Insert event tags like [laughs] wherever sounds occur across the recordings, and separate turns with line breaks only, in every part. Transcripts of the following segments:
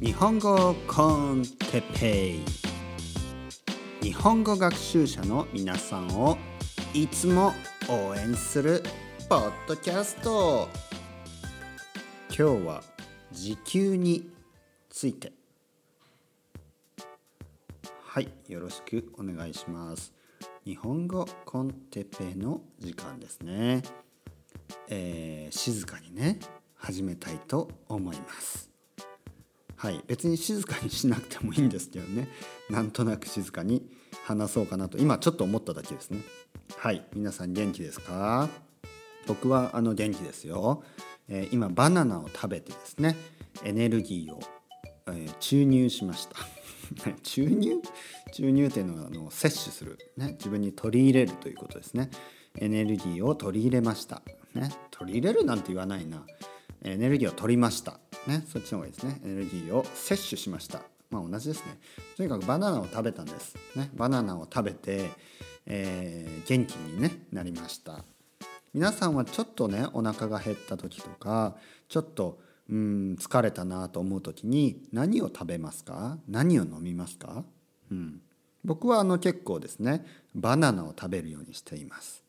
日本語コンテペイ。日本語学習者の皆さんをいつも応援するポッドキャスト。今日は時給について。はいよろしくお願いします。日本語コンテペイの時間ですね、えー、静かにね始めたいと思います。はい。別に静かにしなくてもいいんですけどね。なんとなく静かに話そうかなと。今ちょっと思っただけですね。はい。皆さん元気ですか？僕はあの元気ですよ、えー、今バナナを食べてですねエネルギーを、えー、注入しました。[laughs] 注入？注入っていうのはあの摂取する、ね、自分に取り入れるということですね。エネルギーを取り入れました、ね、取り入れるなんて言わないな。エネルギーを取りました。ねそっちの方がいいですね。エネルギーを摂取しました。まあ同じですね。とにかくバナナを食べたんです。ねバナナを食べて、えー、元気に、ね、なりました。皆さんはちょっとねお腹が減った時とかちょっとうん疲れたなと思う時に何を食べますか？何を飲みますか、うん、僕はあの結構ですねバナナを食べるようにしています。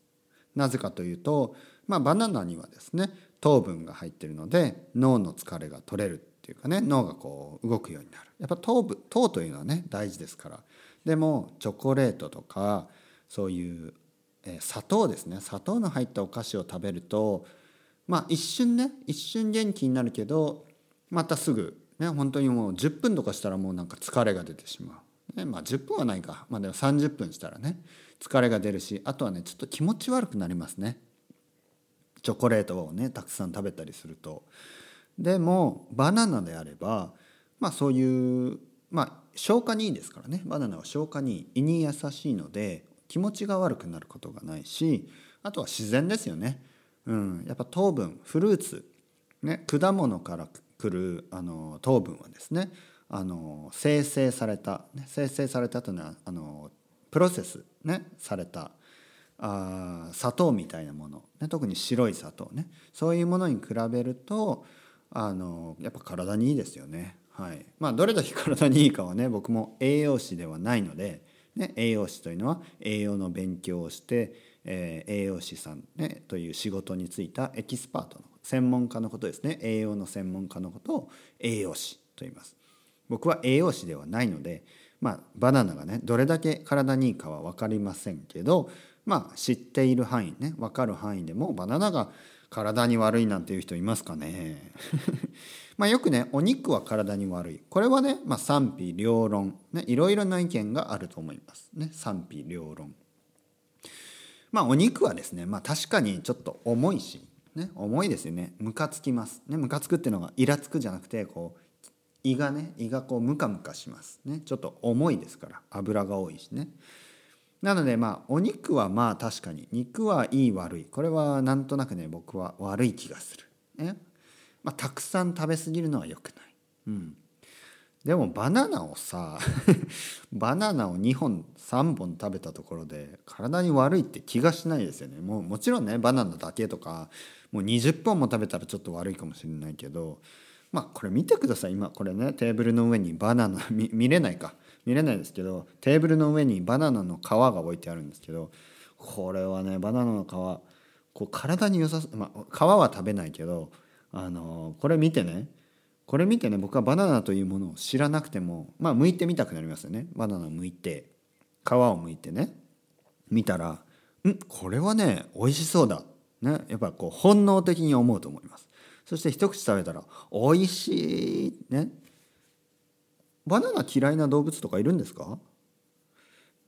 なぜかというと、まあ、バナナにはですね糖分が入ってるので脳の疲れが取れるっていうかね脳がこう動くようになる。やっぱ糖分糖というのはね大事ですから。でもチョコレートとかそういう、え砂糖ですね。砂糖の入ったお菓子を食べるとまあ一瞬ね一瞬元気になるけどまたすぐね本当にもう10分とかしたらもうなんか疲れが出てしまう、ね、まあ10分はないか。まあでも30分したらね疲れが出るしあとはねちょっと気持ち悪くなりますね。チョコレートをねたくさん食べたりすると。でもバナナであればまあそういうまあ消化にいいですからね。バナナは消化に胃に優しいので気持ちが悪くなることがないしあとは自然ですよね、うん、やっぱ糖分フルーツ、ね、果物から来るあの糖分はですねあの生成された、ね、生成されたというのはあのプロセス、ね、されたあ砂糖みたいなもの、ね、特に白い砂糖ねそういうものに比べるとあのやっぱ体にいいですよね。はいまあ、どれだけ体にいいかはね僕も栄養士ではないので、ね、栄養士というのは栄養の勉強をして、えー、栄養士さん、ね、という仕事に就いたエキスパートの専門家のことですね栄養の専門家のことを栄養士と言います。僕は栄養士ではないので、まあ、バナナがねどれだけ体にいいかは分かりませんけどまあ知っている範囲ね分かる範囲でもバナナが体に悪いなんていう人いますかね。[laughs] まあよくねお肉は体に悪い。これはね、まあ、賛否両論、ね、いろいろな意見があると思います。ね賛否両論。まあお肉はですねまあ確かにちょっと重いし、ね、重いですよね。ムカつきます。ねムカつくっていうのがイラつくじゃなくてこう胃がね胃がこうムカムカします。ねちょっと重いですから油が多いしね。なのでまあお肉はまあ確かに。肉はいい悪い。これはなんとなくね僕は悪い気がする。ね。まあ、たくさん食べ過ぎるのは良くない。うん、でもバナナをさ [laughs] バナナを2本3本食べたところで体に悪いって気がしないですよね。もうもちろんねバナナだけとかもう20本も食べたらちょっと悪いかもしれないけどまあこれ見てください。今これねテーブルの上にバナナ見れないか。見れないですけどテーブルの上にバナナの皮が置いてあるんですけどこれはねバナナの皮こう体に良さまあ、皮は食べないけどあのこれ見てねこれ見てね僕はバナナというものを知らなくてもまあ剥いてみたくなりますよね。バナナを剥いて皮を剥いてね。見たらんこれはね美味しそうだ。ねやっぱこう本能的に思うと思います。そして一口食べたら美味しい。ね。バナナ嫌いな動物とかいるんですか？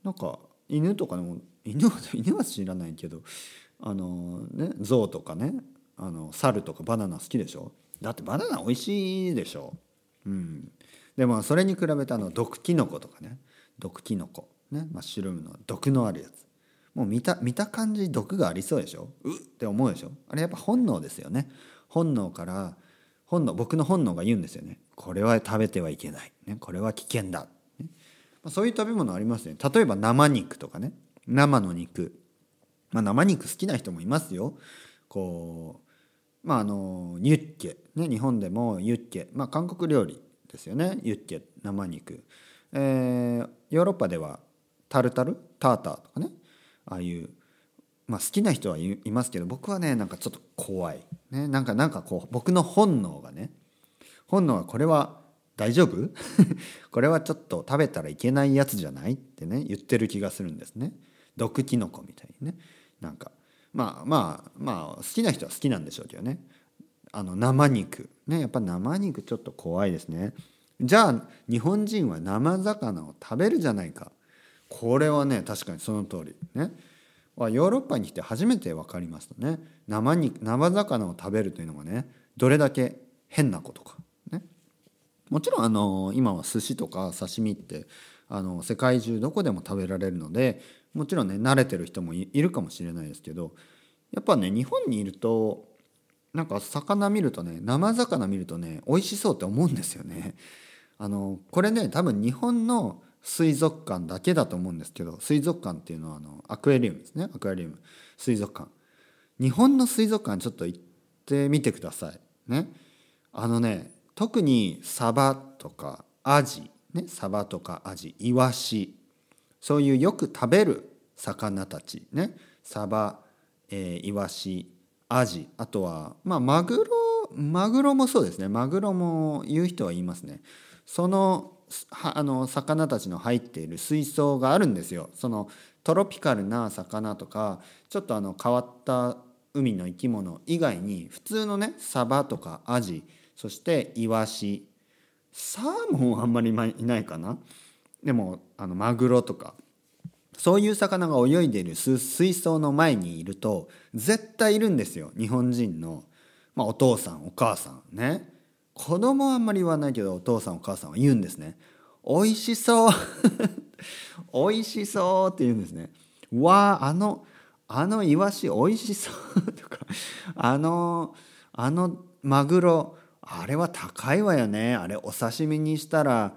なんか犬とかでも犬は [laughs] 犬は知らないけどあのね象とかねあの猿とかバナナ好きでしょ？だってバナナ美味しいでしょ？うん。でもそれに比べてあの毒キノコとかね毒キノコねマッシュルームの毒のあるやつ。もう見た見た感じ毒がありそうでしょ？うって思うでしょ？あれやっぱ本能ですよね。本能から本能僕の本能が言うんですよね。これは食べてはいけない、ね、これは危険だ、ね。まあ、そういう食べ物ありますね。例えば生肉とかね。生の肉、まあ、生肉好きな人もいますよ。こうまああのユッケ、ね、日本でもユッケ、まあ、韓国料理ですよね。ユッケ生肉、えー、ヨーロッパではタルタル？ターターとかね。ああいうまあ好きな人はいますけど僕はねなんかちょっと怖い、ね、なんかなんかこう僕の本能がね本能はこれは大丈夫？[laughs] これはちょっと食べたらいけないやつじゃないってね言ってる気がするんですね。毒キノコみたいにね。なんかまあまあまあ好きな人は好きなんでしょうけどね。あの生肉。ねやっぱ生肉ちょっと怖いですね。じゃあ日本人は生魚を食べるじゃないか。これはね確かにその通り。ね。ヨーロッパに来て初めて分かりますとね。生肉生魚を食べるというのがねどれだけ変なことか、ね、もちろんあの今は寿司とか刺身ってあの世界中どこでも食べられるのでもちろんね慣れてる人もいるかもしれないですけどやっぱね日本にいるとなんか魚見るとね生魚見るとね美味しそうって思うんですよね。あのこれね多分日本の水族館だけだと思うんですけど水族館っていうのはあのアクエリウムですね。アクアリウム。水族館。日本の水族館ちょっと行ってみてくださいね。あのね特にサバとかアジねサバとかアジイワシそういうよく食べる魚たちね。サバ、えー、イワシアジあとはまあマグロマグロもそうですね。マグロも言う人は言いますね。そのあの魚たちの入っている水槽があるんですよ。そのトロピカルな魚とかちょっとあの変わった海の生き物以外に普通のねサバとかアジそしてイワシ。サーモンはあんまりいないかな。でもあのマグロとか。そういう魚が泳いでいる水槽の前にいると絶対いるんですよ。日本人の、まあ、お父さんお母さんね。子供はあんまり言わないけどお父さんお母さんは言うんですね。美味しそう。[laughs] 美味しそうって言うんですね。わああのあのイワシ美味しそうとかあのあのマグロあれは高いわよね。あれお刺身にしたら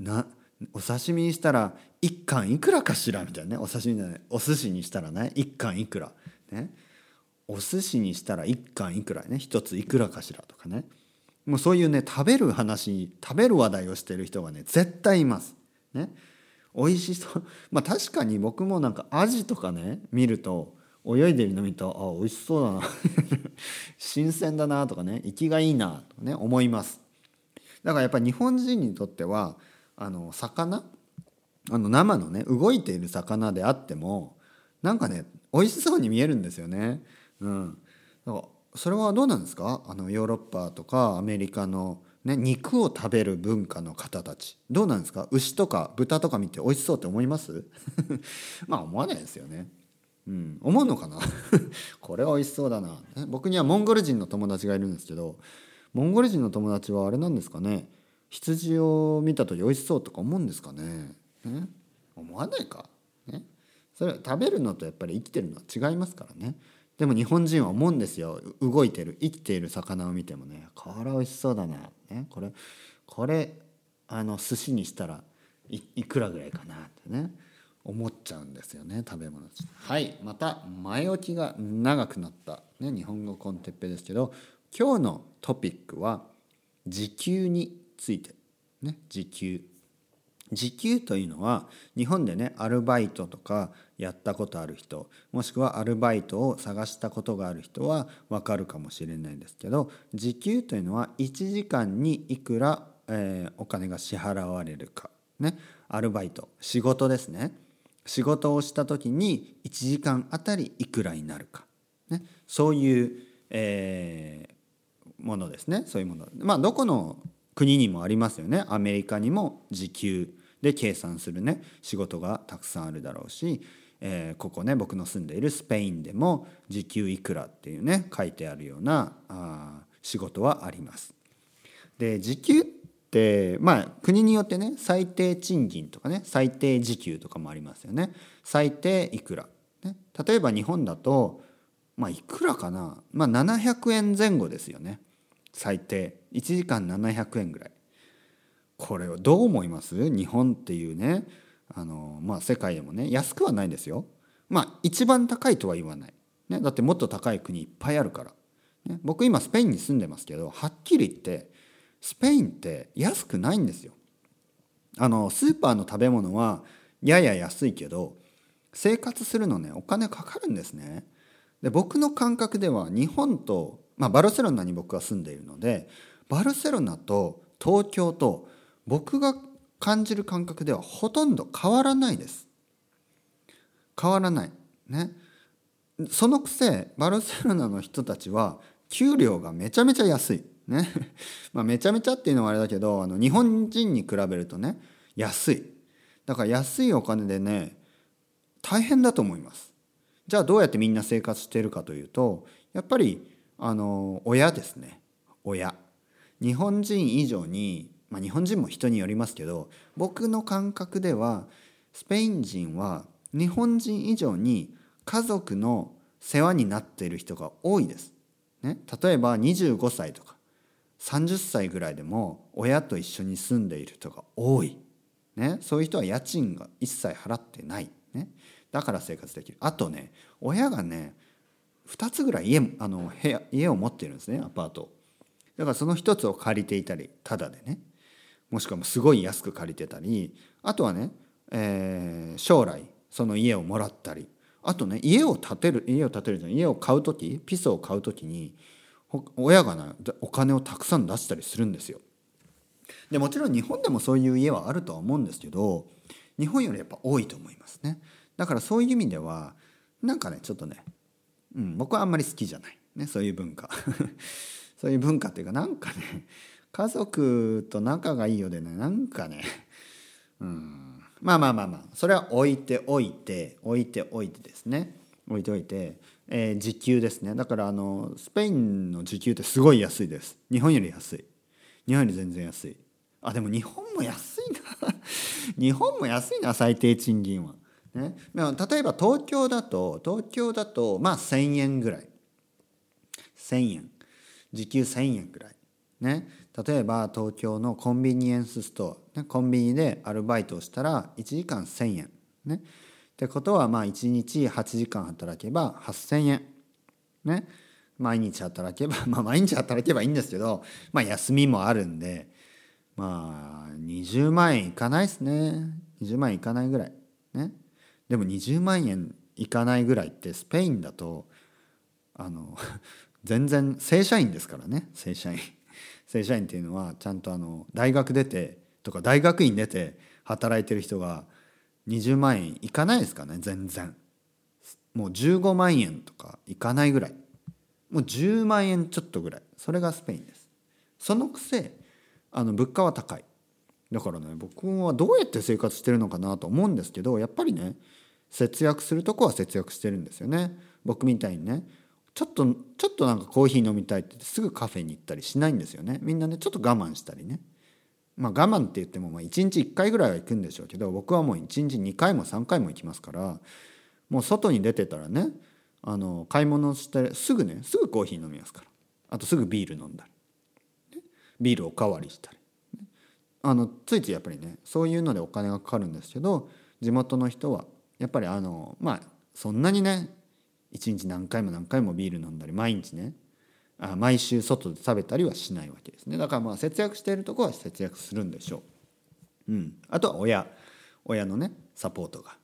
なお刺身にしたら1貫いくらかしらみたいなね。お刺身じゃない。お寿司にしたらね。1貫いくら。ね。お寿司にしたら1貫いくらね。1ついくらかしらとかね。もうそういうね食べる話食べる話題をしてる人がね絶対います。ね。美味しそう。[laughs] まあ確かに僕もなんかアジとかね見ると泳いでるの見るとあ美味しそうだな。[laughs] 新鮮だなとかね生きがいいなとね思います。だからやっぱり日本人にとってはあの魚？あの生のね動いている魚であってもなんかね美味しそうに見えるんですよね。うん、だからそれはどうなんですか？あのヨーロッパとかアメリカの、ね、肉を食べる文化の方たち。どうなんですか？牛とか豚とか見て美味しそうって思います？[laughs] まあ思わないですよね。うん、思うのかな？[laughs] これは美味しそうだな、僕にはモンゴル人の友達がいるんですけどモンゴル人の友達はあれなんですかね？羊を見た時美味しそうとか思うんですかね？ね？思わないか、ね、それ食べるのとやっぱり生きてるのは違いますからね。でも日本人は思うんですよ。動いてる。生きている魚を見てもね。これ美味しそうだな、ね、これこれあの寿司にしたらいくらぐらいかなってね。思っちゃうんですよね食べ物はいまた前置きが長くなった、ね、日本語コンテッペですけど今日のトピックは時給について。ね時給。時給というのは日本でねアルバイトとかやったことある人もしくはアルバイトを探したことがある人は分かるかもしれないんですけど時給というのは1時間にいくら、えー、お金が支払われるか。ね。アルバイト。仕事ですね。仕事をした時に1時間あたりいくらになるか、ね、そういう、えー、ものですね。そういうもの。まあどこの国にもありますよね。アメリカにも時給。で計算するね。仕事がたくさんあるだろうし、えー、ここね僕の住んでいるスペインでも時給いくらっていうね書いてあるようなあ仕事はあります。で時給ってまあ国によってね最低賃金とかね最低時給とかもありますよね。最低いくら、ね、例えば日本だとまあいくらかな。まあ700円前後ですよね。最低1時間700円ぐらい。これをどう思います？日本っていうねあの、まあ、世界でもね安くはないんですよ。まあ一番高いとは言わない。ね、だってもっと高い国いっぱいあるから。ね、僕今スペインに住んでますけどはっきり言ってスペインって安くないんですよ。あのスーパーの食べ物はやや安いけど生活するのねお金かかるんですね。で僕の感覚では日本と、まあ、バルセロナに僕は住んでいるのでバルセロナと東京と僕が感じる感覚ではほとんど変わらないです。変わらない。ね。そのくせバルセロナの人たちは給料がめちゃめちゃ安い。ね。[laughs] まあめちゃめちゃっていうのはあれだけどあの日本人に比べるとね安い。だから安いお金でね大変だと思います。じゃあどうやってみんな生活してるかというとやっぱりあの親ですね。親。日本人以上に、まあ、日本人も人によりますけど僕の感覚ではスペイン人は日本人以上に家族の世話になっている人が多いです。ね、例えば25歳とか30歳ぐらいでも親と一緒に住んでいる人が多い、ね、そういう人は家賃が一切払ってない、ね、だから生活できる。あとね親がね2つぐらい家あの部屋家を持ってるんですねアパートだからその1つを借りていたりただでねもしくはすごい安く借りてたりあとはね、えー、将来その家をもらったりあとね家を建てる家を建てるじゃん家を買う時ピソを買う時に親がなお金をたくさん出したりするんですよ。でもちろん日本でもそういう家はあるとは思うんですけど日本よりやっぱ多いと思いますね。だからそういう意味ではなんかねちょっとね、うん、僕はあんまり好きじゃない、ね、そういう文化。[laughs] そういう文化っていうかなんかね家族と仲がいいようでねなんかねうん。まあまあまあまあそれは置いておいて置いておいてですね。置いておいてえー、時給ですね。だからあのスペインの時給ってすごい安いです。日本より安い。日本より全然安い。あでも日本も安いな。[laughs] 日本も安いな最低賃金は、ね、例えば東京だと東京だとまあ1,000円ぐらい。1,000円。時給1,000円ぐらい。ね。例えば東京のコンビニエンスストア、ね、コンビニでアルバイトをしたら1時間1,000円。ね。ってことはまあ1日8時間働けば8,000円。ね。毎日働けば [laughs] まあ毎日働けばいいんですけどまあ休みもあるんでまあ20万円いかないですね。20万円いかないぐらい。ね。でも20万円いかないぐらいってスペインだとあの [laughs] 全然正社員ですからね。正社員。[laughs] 正社員っていうのはちゃんとあの大学出てとか大学院出て働いてる人が20万円いかないですかね。全然。もう15万円とかいかないぐらい。もう10万円ちょっとぐらい。それがスペインです。そのくせあの物価は高い。だからね僕はどうやって生活してるのかなと思うんですけどやっぱりね節約するとこは節約してるんですよね。僕みたいにね。ちょっとちょっとなんかコーヒー飲みたいってってすぐカフェに行ったりしないんですよね。みんなねちょっと我慢したりね。まあ、我慢って言ってもまあ1日1回ぐらいは行くんでしょうけど僕はもう1日2回も3回も行きますからもう外に出てたらねあの買い物してすぐねすぐコーヒー飲みますから。あとすぐビール飲んだり、ビールおかわりしたり。あのついついやっぱりねそういうのでお金がかかるんですけど地元の人はやっぱりあのまあそんなにね1日何回も何回もビール飲んだり毎日ねあ毎週外で食べたりはしないわけですね。だからまあ節約しているとこは節約するんでしょう、うん、あとは親。親のねサポートが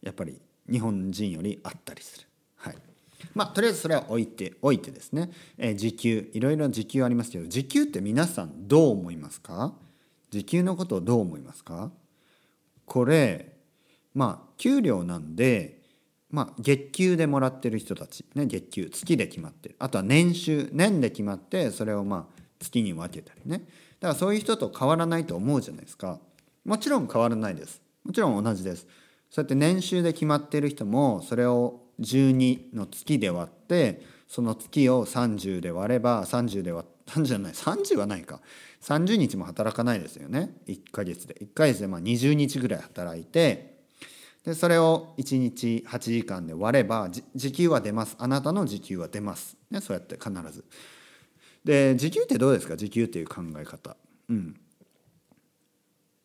やっぱり日本人よりあったりする。はい。まあとりあえずそれは置いておいてですね、えー、時給。いろいろ時給ありますけど時給って皆さんどう思いますか？時給のことをどう思いますか？これまあ給料なんでまあ、月給でもらってる人たち、ね、月給月で決まってる。あとは年収年で決まってそれをまあ月に分けたりね。だからそういう人と変わらないと思うじゃないですか。もちろん変わらないです。もちろん同じです。そうやって年収で決まってる人もそれを12の月で割ってその月を30で割れば30で割30じゃない30はないか。30日も働かないですよね。1ヶ月で。1ヶ月でまあ20日ぐらい働いてでそれを1日8時間で割れば時給は出ます。あなたの時給は出ます、ね、そうやって必ず。で時給ってどうですか？時給っていう考え方。うん。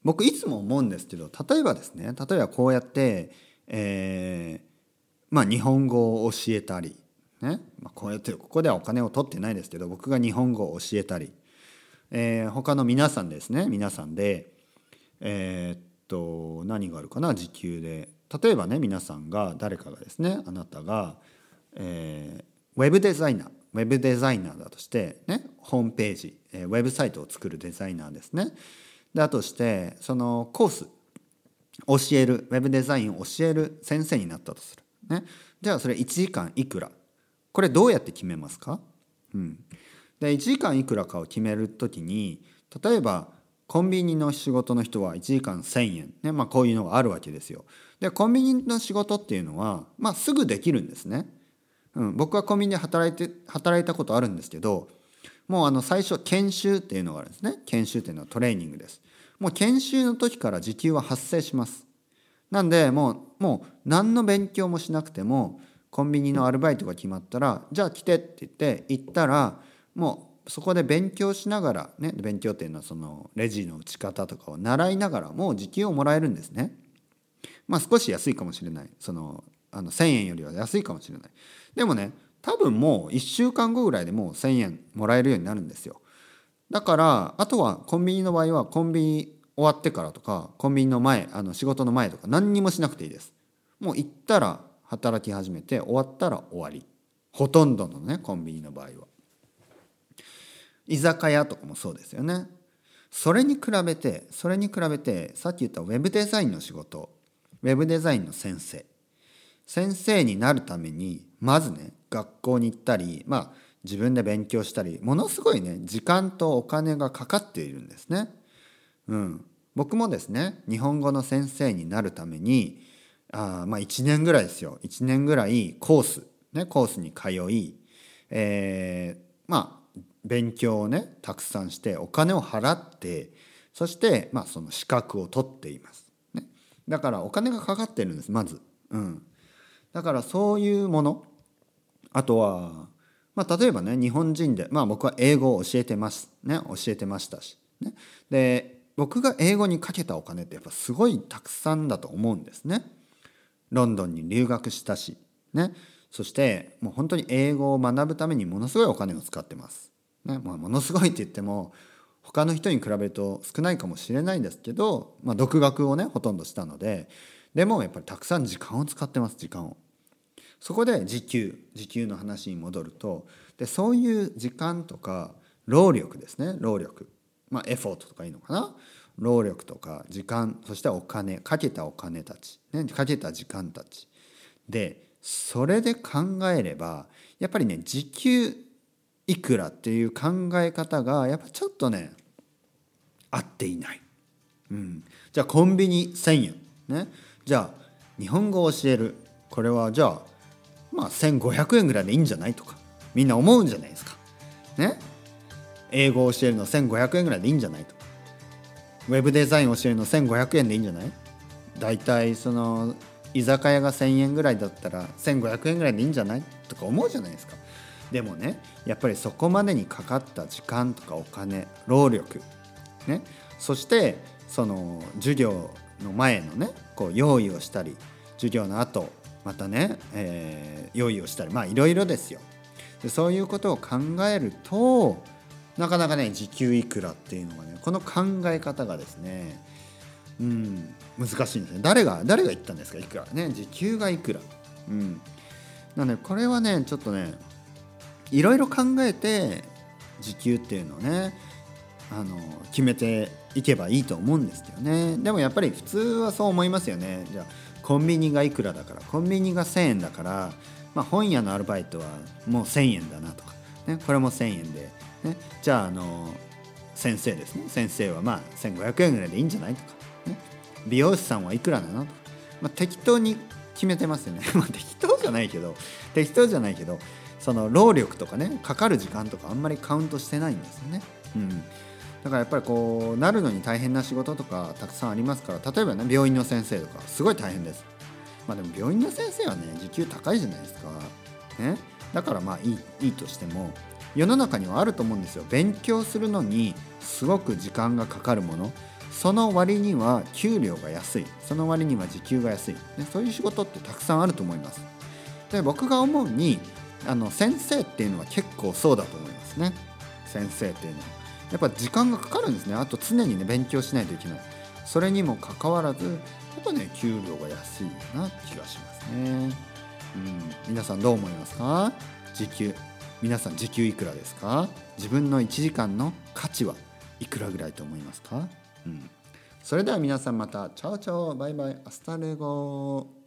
僕いつも思うんですけど例えばですね例えばこうやって、えー、まあ日本語を教えたりね、まあ、こうやってここではお金を取ってないですけど僕が日本語を教えたり、えー、他の皆さんですね皆さんでえー、っと何があるかな時給で。例えばね皆さんが誰かがですねあなたが、えー、ウェブデザイナーウェブデザイナーだとしてねホームページ、えー、ウェブサイトを作るデザイナーですね。だとしてそのコース教えるウェブデザインを教える先生になったとする、ね、じゃあそれ1時間いくら？これどうやって決めますか、うん、で1時間いくらかを決める時に例えばコンビニの仕事の人は1時間1,000円、ねまあ、こういうのがあるわけですよ。でコンビニの仕事っていうのは、まあ、すぐできるんですね。うん、僕はコンビニで働いて働いたことあるんですけどもうあの最初研修っていうのがあるんですね研修っていうのはトレーニングですもう研修の時から時給は発生しますなんでもうもう何の勉強もしなくてもコンビニのアルバイトが決まったらじゃあ来てって言って行ったらもうそこで勉強しながらね勉強っていうのはそのレジの打ち方とかを習いながらもう時給をもらえるんですね。まあ少し安いかもしれないそのあの1,000円よりは安いかもしれない。でもね多分もう1週間後ぐらいでもう1,000円もらえるようになるんですよ。だからあとはコンビニの場合はコンビニ終わってからとかコンビニの前あの仕事の前とか何にもしなくていいです。もう行ったら働き始めて終わったら終わりほとんどのねコンビニの場合は。居酒屋とかもそうですよね。それに比べてそれに比べてさっき言ったウェブデザインの仕事ウェブデザインの先生先生になるためにまずね学校に行ったりまあ自分で勉強したりものすごいね時間とお金がかかっているんですね。うん、僕もですね日本語の先生になるためにあまあ1年ぐらいですよ1年ぐらいコース、ね、コースに通い、えー、まあ勉強をねたくさんしてお金を払ってそして、まあ、その資格を取っています、ね、だからお金がかかってるんですまず、うん、だからそういうもの。あとは、まあ、例えばね日本人で、まあ、僕は英語を教えてます、ね、教えてましたし、ね、で僕が英語にかけたお金ってやっぱすごいたくさんだと思うんですね。ロンドンに留学したし、ね、そしてもう本当に英語を学ぶためにものすごいお金を使ってます。ねまあ、ものすごいって言っても他の人に比べると少ないかもしれないんですけど、まあ、独学をねほとんどしたのででもやっぱりたくさん時間を使ってます時間を。そこで時給時給の話に戻るとでそういう時間とか労力ですね労力。まあエフォートとかいいのかな？労力とか時間そしてお金かけたお金たち、ね、かけた時間たち。でそれで考えればやっぱりね時給いくらっていう考え方がやっぱちょっとね合っていない、うん、じゃあコンビニ1,000円。ね。じゃあ日本語を教える。これはじゃあまあ1,500円ぐらいでいいんじゃないとかみんな思うんじゃないですか。ね。英語を教えるの1,500円ぐらいでいいんじゃないとか。ウェブデザインを教えるの1,500円でいいんじゃない？だいたいその居酒屋が1,000円ぐらいだったら1,500円ぐらいでいいんじゃない？とか思うじゃないですか。でもねやっぱりそこまでにかかった時間とかお金労力ねそしてその授業の前のねこう用意をしたり授業の後またね、えー、用意をしたりまあいろいろですよ。でそういうことを考えるとなかなかね時給いくらっていうのがねこの考え方がですねうん難しいんですね誰が誰が言ったんですか？いくら。ね時給がいくら。うん。なのでこれはねちょっとねいろいろ考えて時給っていうのをねあの決めていけばいいと思うんですけどね。でもやっぱり普通はそう思いますよね。じゃあコンビニがいくらだからコンビニが1,000円だから、まあ、本屋のアルバイトはもう1,000円だなとか、ね、これも1,000円で、ね、じゃああの先生ですね。先生はまあ1,500円ぐらいでいいんじゃないとか、ね、美容師さんはいくらなのとか、まあ、適当に決めてますよね。[laughs] ま適当じゃないけど適当じゃないけどその労力とかねかかる時間とかあんまりカウントしてないんですよね。うんだからやっぱりこうなるのに大変な仕事とかたくさんありますから例えばね病院の先生とかすごい大変です。まあでも病院の先生はね時給高いじゃないですか。ね、だからまあいいいいとしても世の中にはあると思うんですよ。勉強するのにすごく時間がかかるものその割には給料が安いその割には時給が安い、ね、そういう仕事ってたくさんあると思います。で僕が思うにあの先生っていうのは結構そうだと思いますね。先生っていうのは。やっぱ時間がかかるんですね。あと常にね勉強しないといけない。それにもかかわらずやっぱね給料が安いような気がしますね、うん、皆さんどう思いますか？時給。皆さん時給いくらですか？自分の1時間の価値はいくらぐらいと思いますか、うん、それでは皆さんまた。 Ciao ciao。バイバイ。 Hasta luego